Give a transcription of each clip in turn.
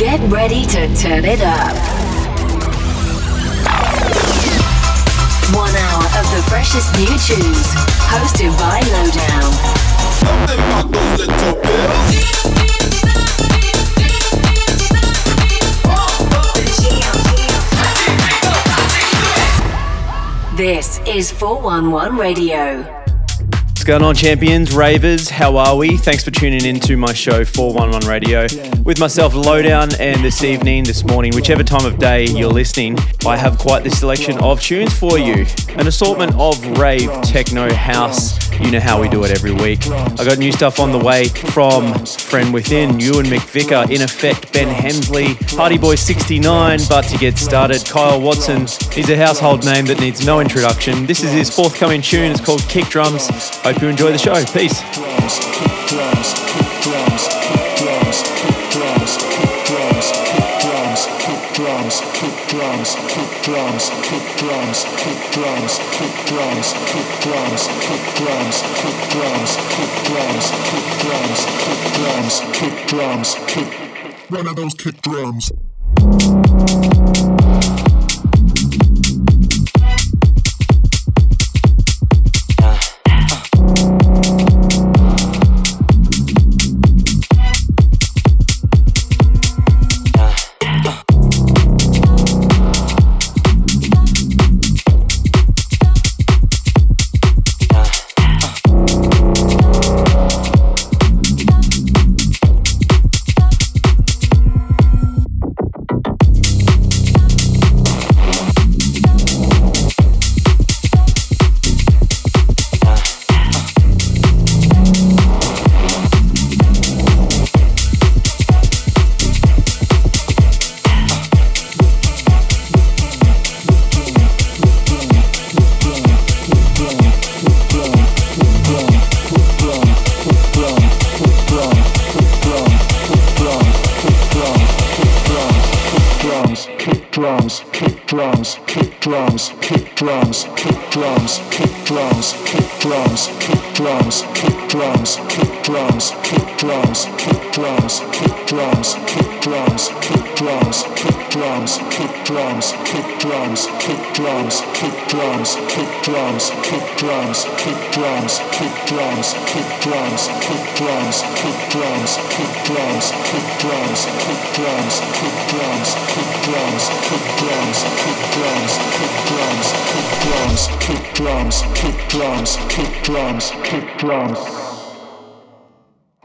Get ready to turn it up. One hour of the freshest new tunes, hosted by Lowdown. This is 411 Radio. Going on, champions, ravers? How are we? Thanks for tuning in to my show 411 Radio with myself, Lowdown, and this evening, this morning, whichever time of day you're listening, I have quite the selection of tunes for you. An assortment of rave, techno, house. You know how we do it every week. I got new stuff on the way from Friend Within, Ewan McVicar, In Effect, Ben Hemsley, Partyboi69. But to get started, Kyle Watson. He's a household name that needs no introduction. This is his forthcoming tune. It's called Kick Drums. Hope you enjoy the show. Peace. One of those kick drums.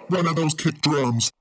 One of those kick drums.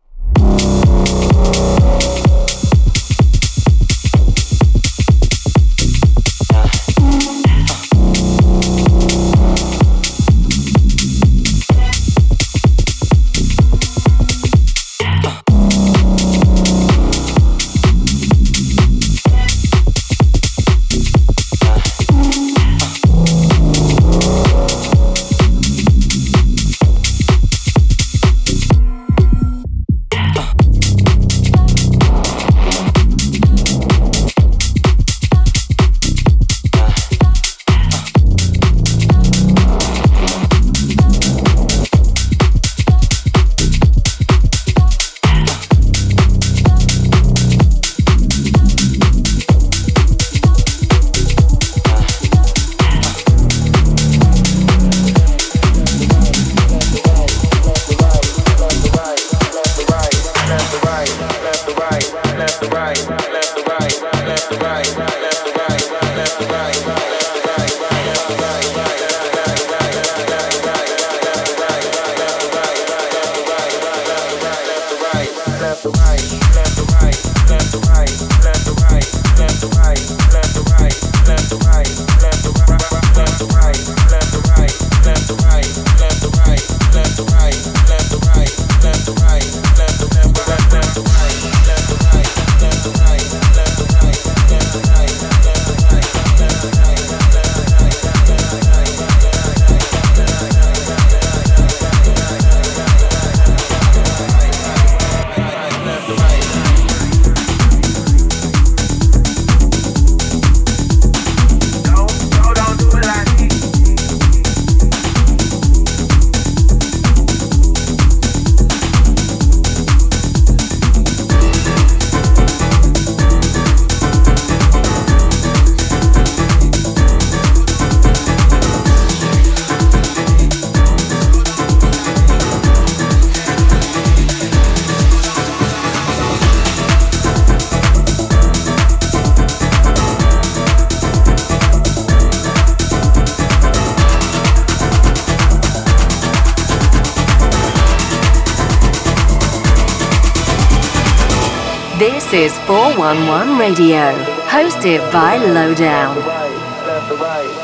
411 Radio, hosted by Lowdown. Left to right, left to right,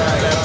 Right.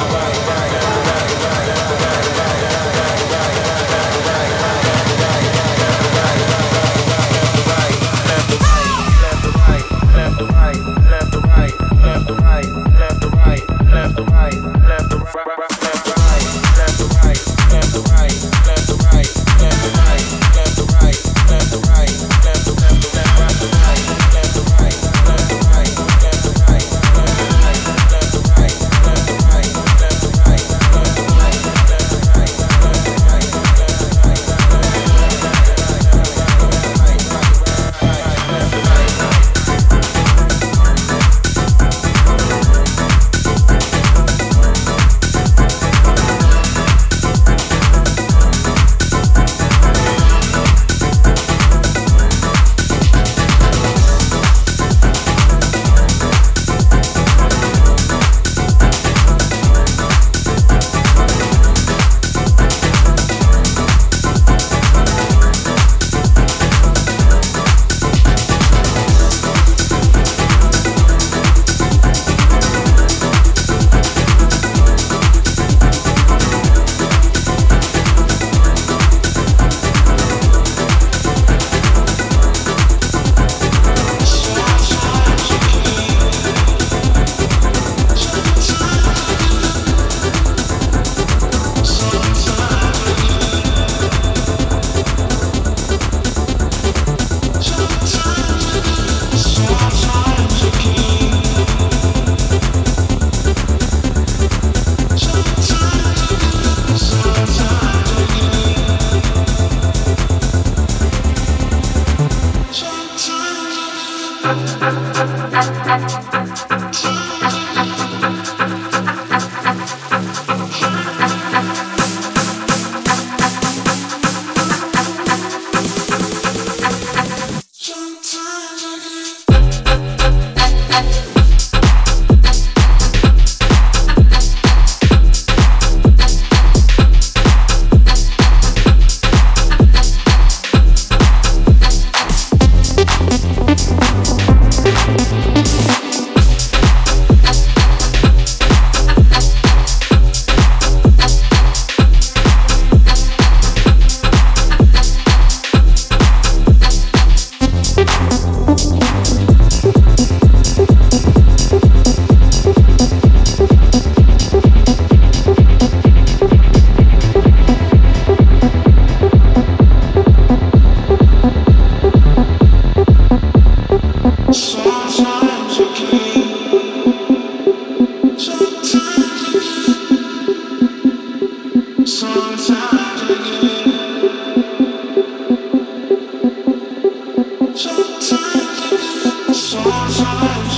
Sometimes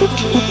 you can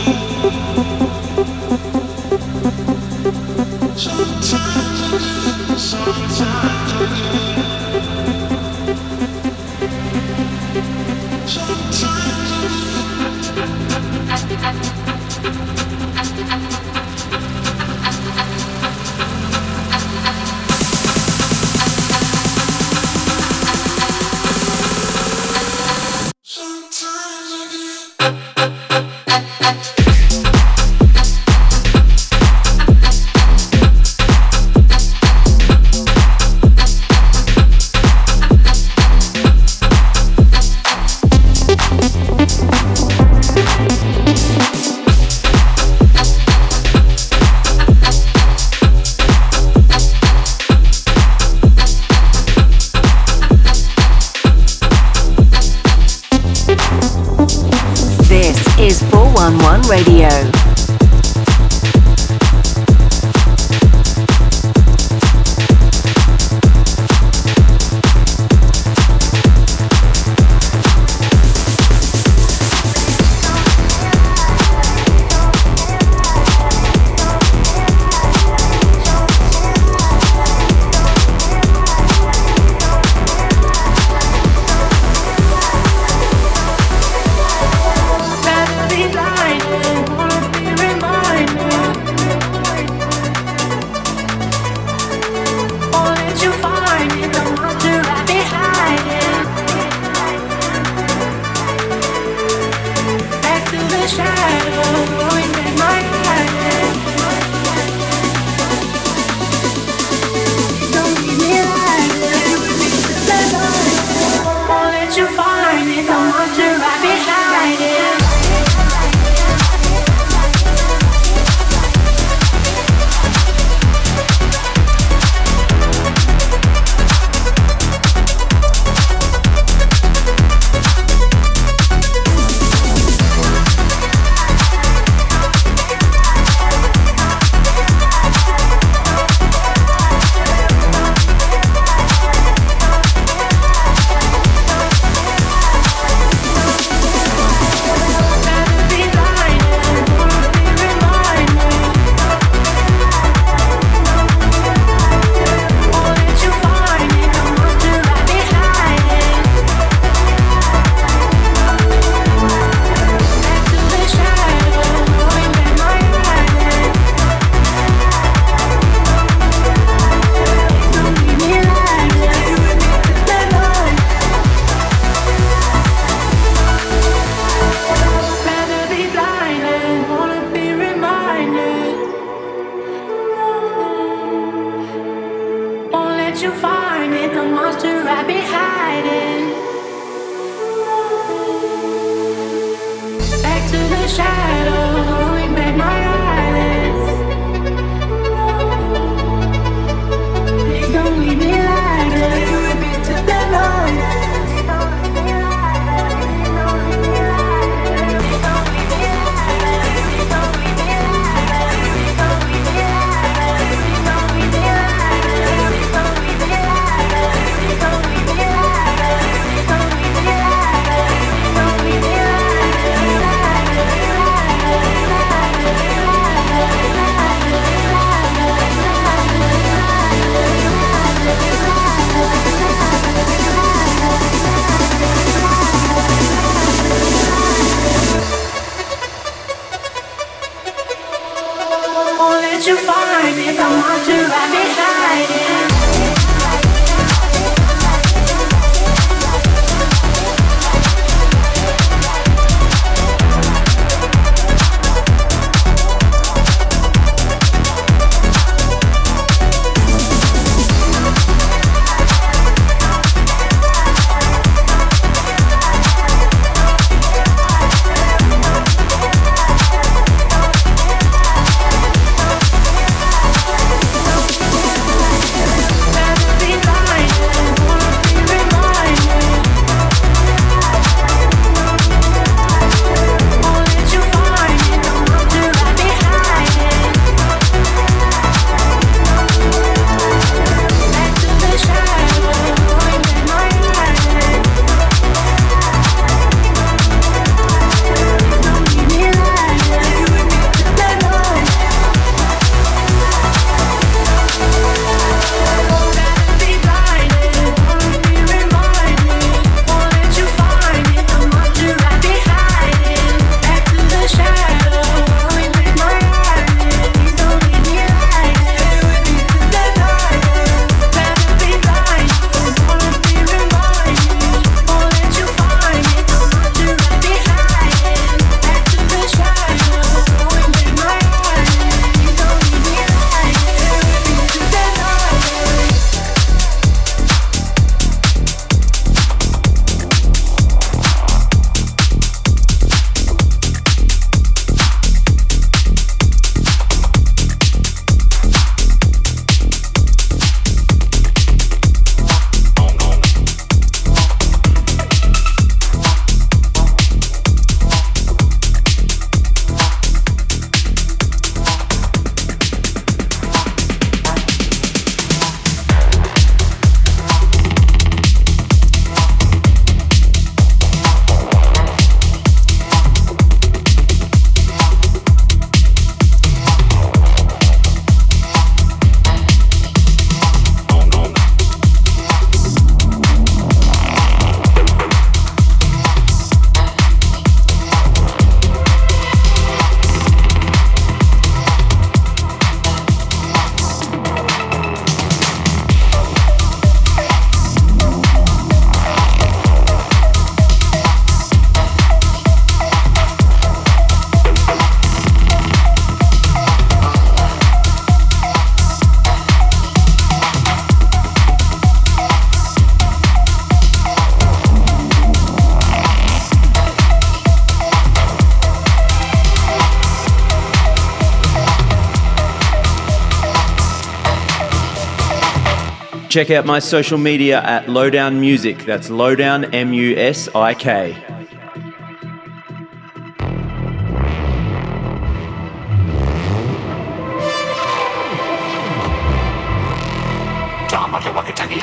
Check out my social media at Lowdown Music. That's Lowdown M U S I K.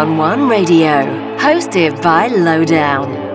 One Radio, hosted by Lowdown.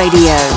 Radio.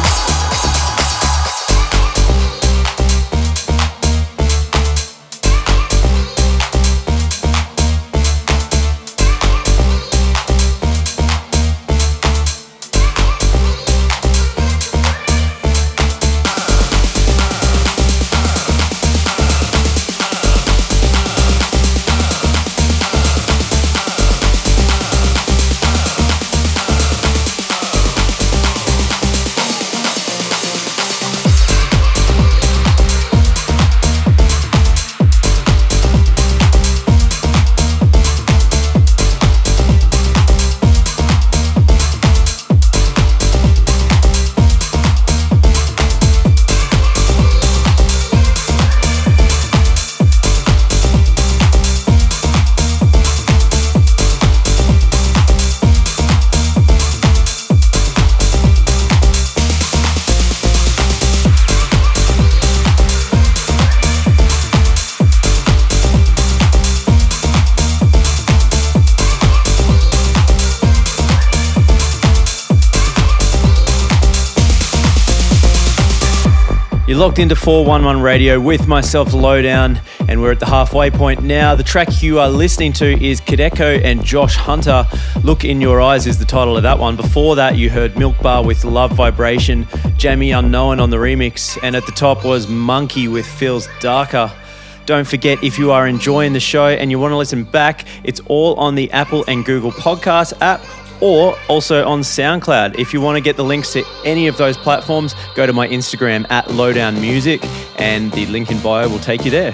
Locked into 411 Radio with myself, Lowdown, and we're at the halfway point now. The track you are listening to is Kideko and Josh Hunter. Look in Your Eyes is the title of that one. Before that, you heard Milk Bar with Love Vibration, Jamie Unknown on the remix, and at the top was Monkey with Feels Darker. Don't forget, if you are enjoying the show and you want to listen back, it's all on the Apple and Google Podcast app or also on SoundCloud. If you want to get the links to any of those platforms, go to my Instagram at Lowdown Music, and the link in bio will take you there.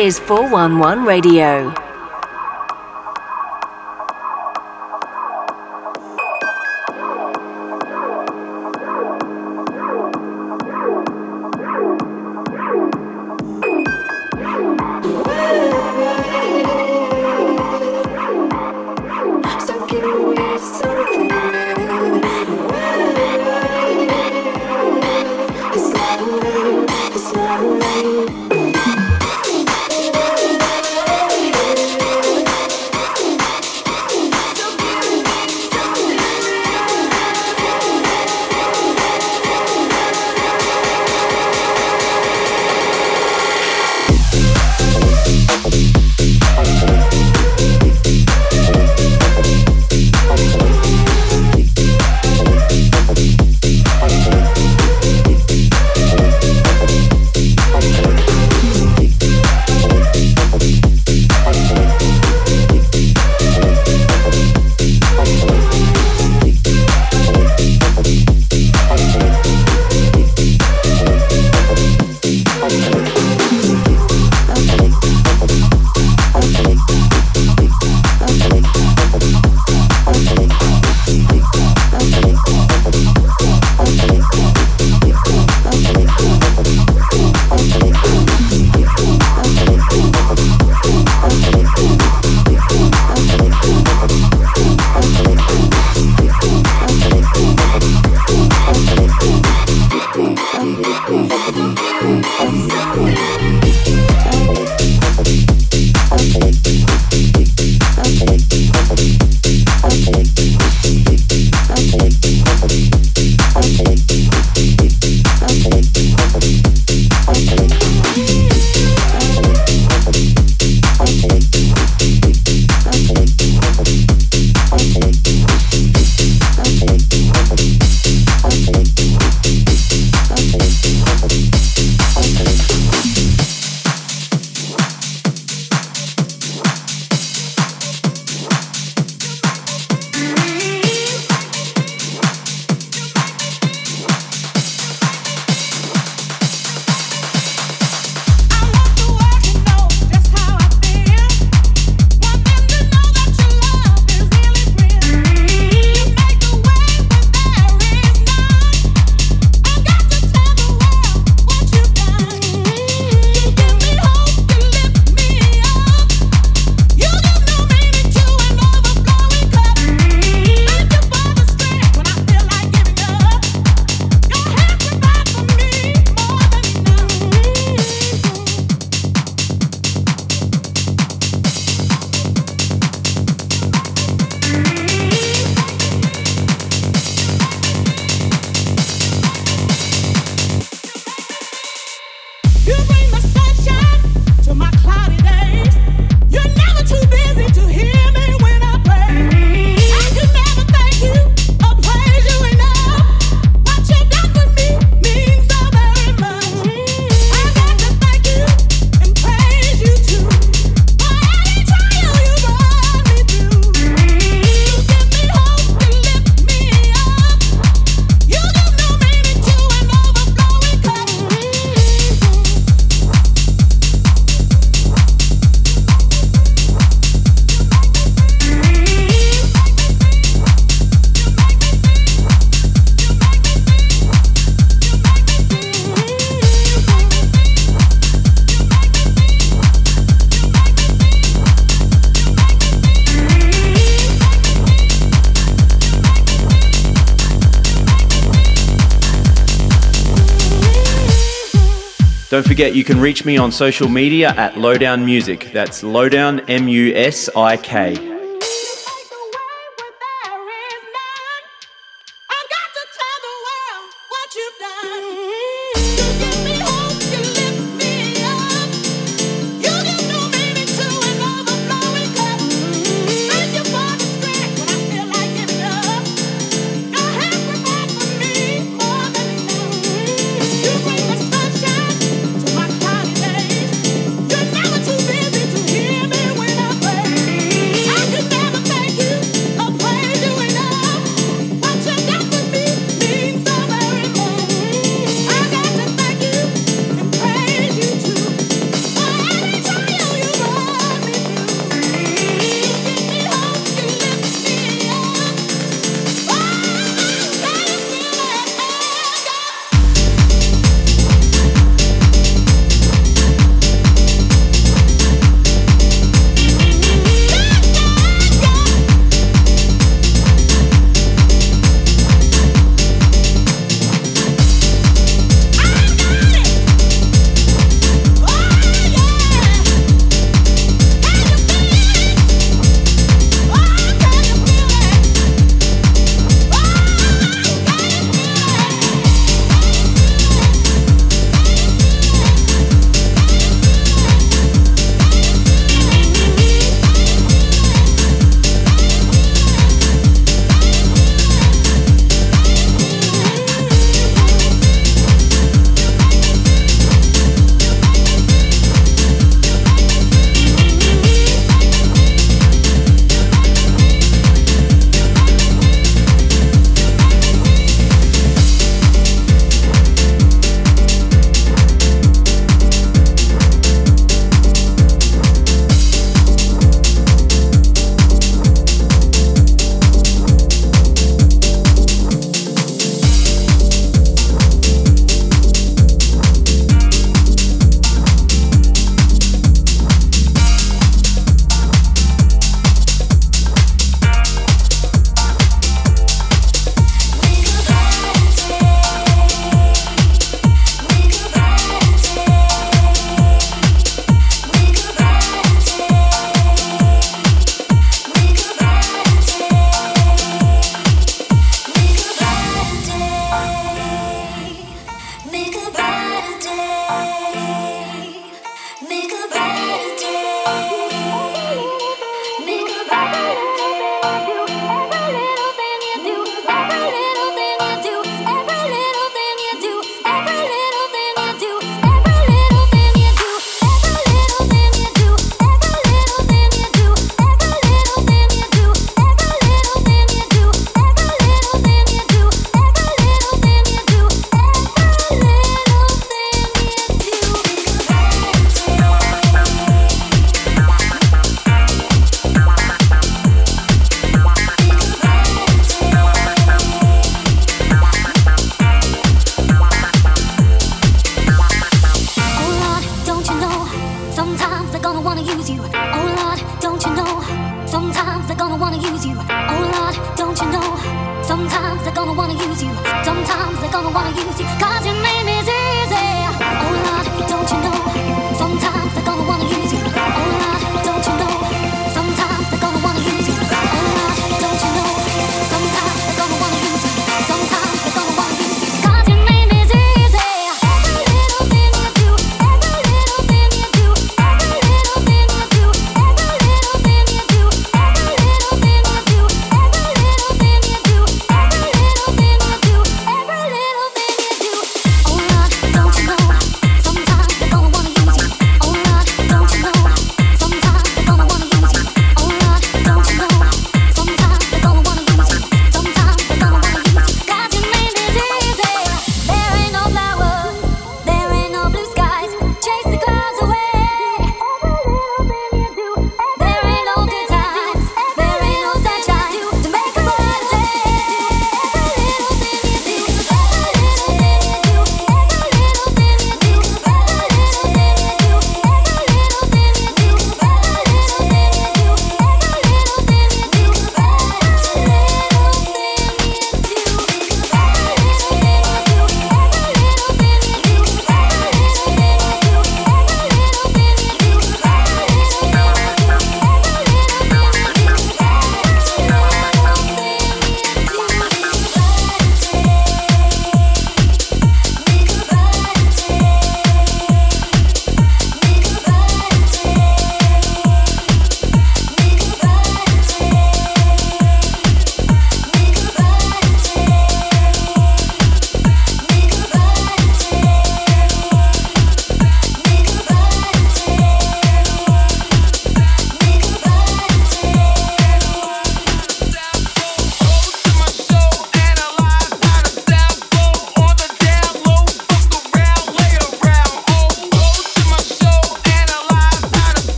Is 411 Radio. Forget you can reach me on social media at Lowdown Musik. That's Lowdown M U S I K.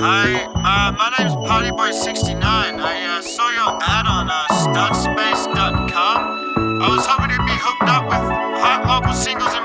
Hi, uh, my name's Partyboi69. I uh, saw your ad on uh, StartSpace.com. I was hoping to be hooked up with hot local singles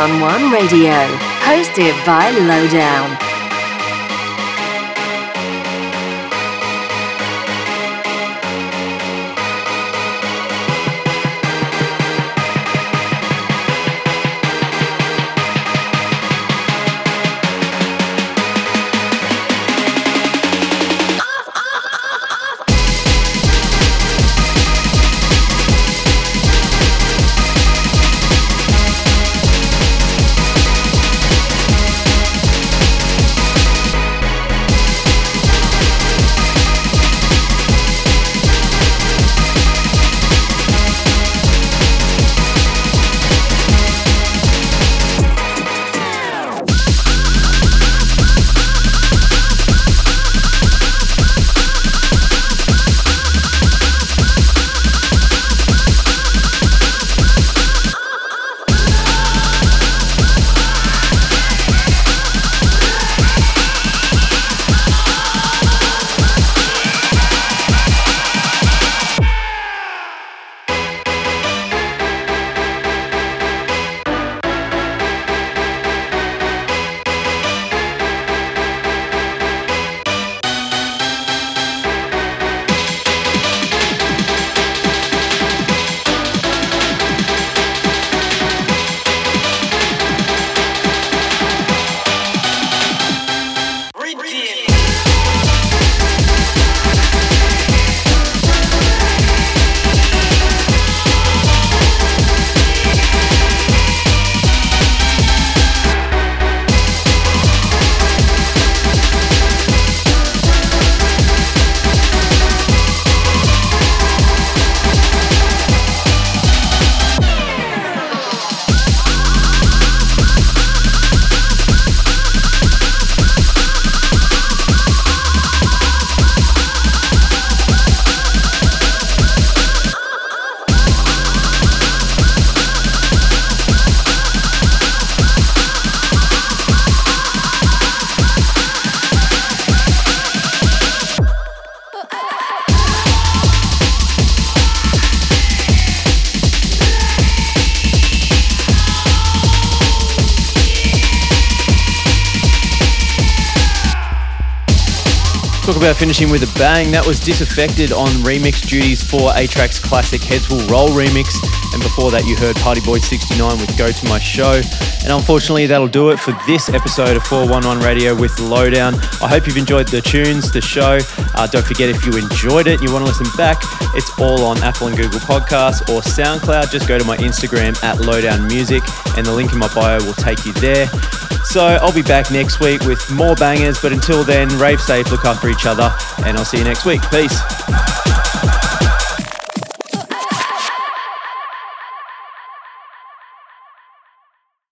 111 Radio, hosted by Lowdown. About finishing with a bang. That was Disaffected on remix duties for A-Trak's classic Heads Will Roll remix. And before that, you heard Partyboi69 with Go To My Show. And unfortunately, that'll do it for this episode of 411 Radio with Lowdown. I hope you've enjoyed the tunes, the show. Uh, don't forget, if you enjoyed it and you want to listen back, it's all on Apple and Google Podcasts or SoundCloud. Just go to my Instagram at Lowdown Musik, and the link in my bio will take you there. So I'll be back next week with more bangers, but until then, rave safe, look after each other, and I'll see you next week. Peace.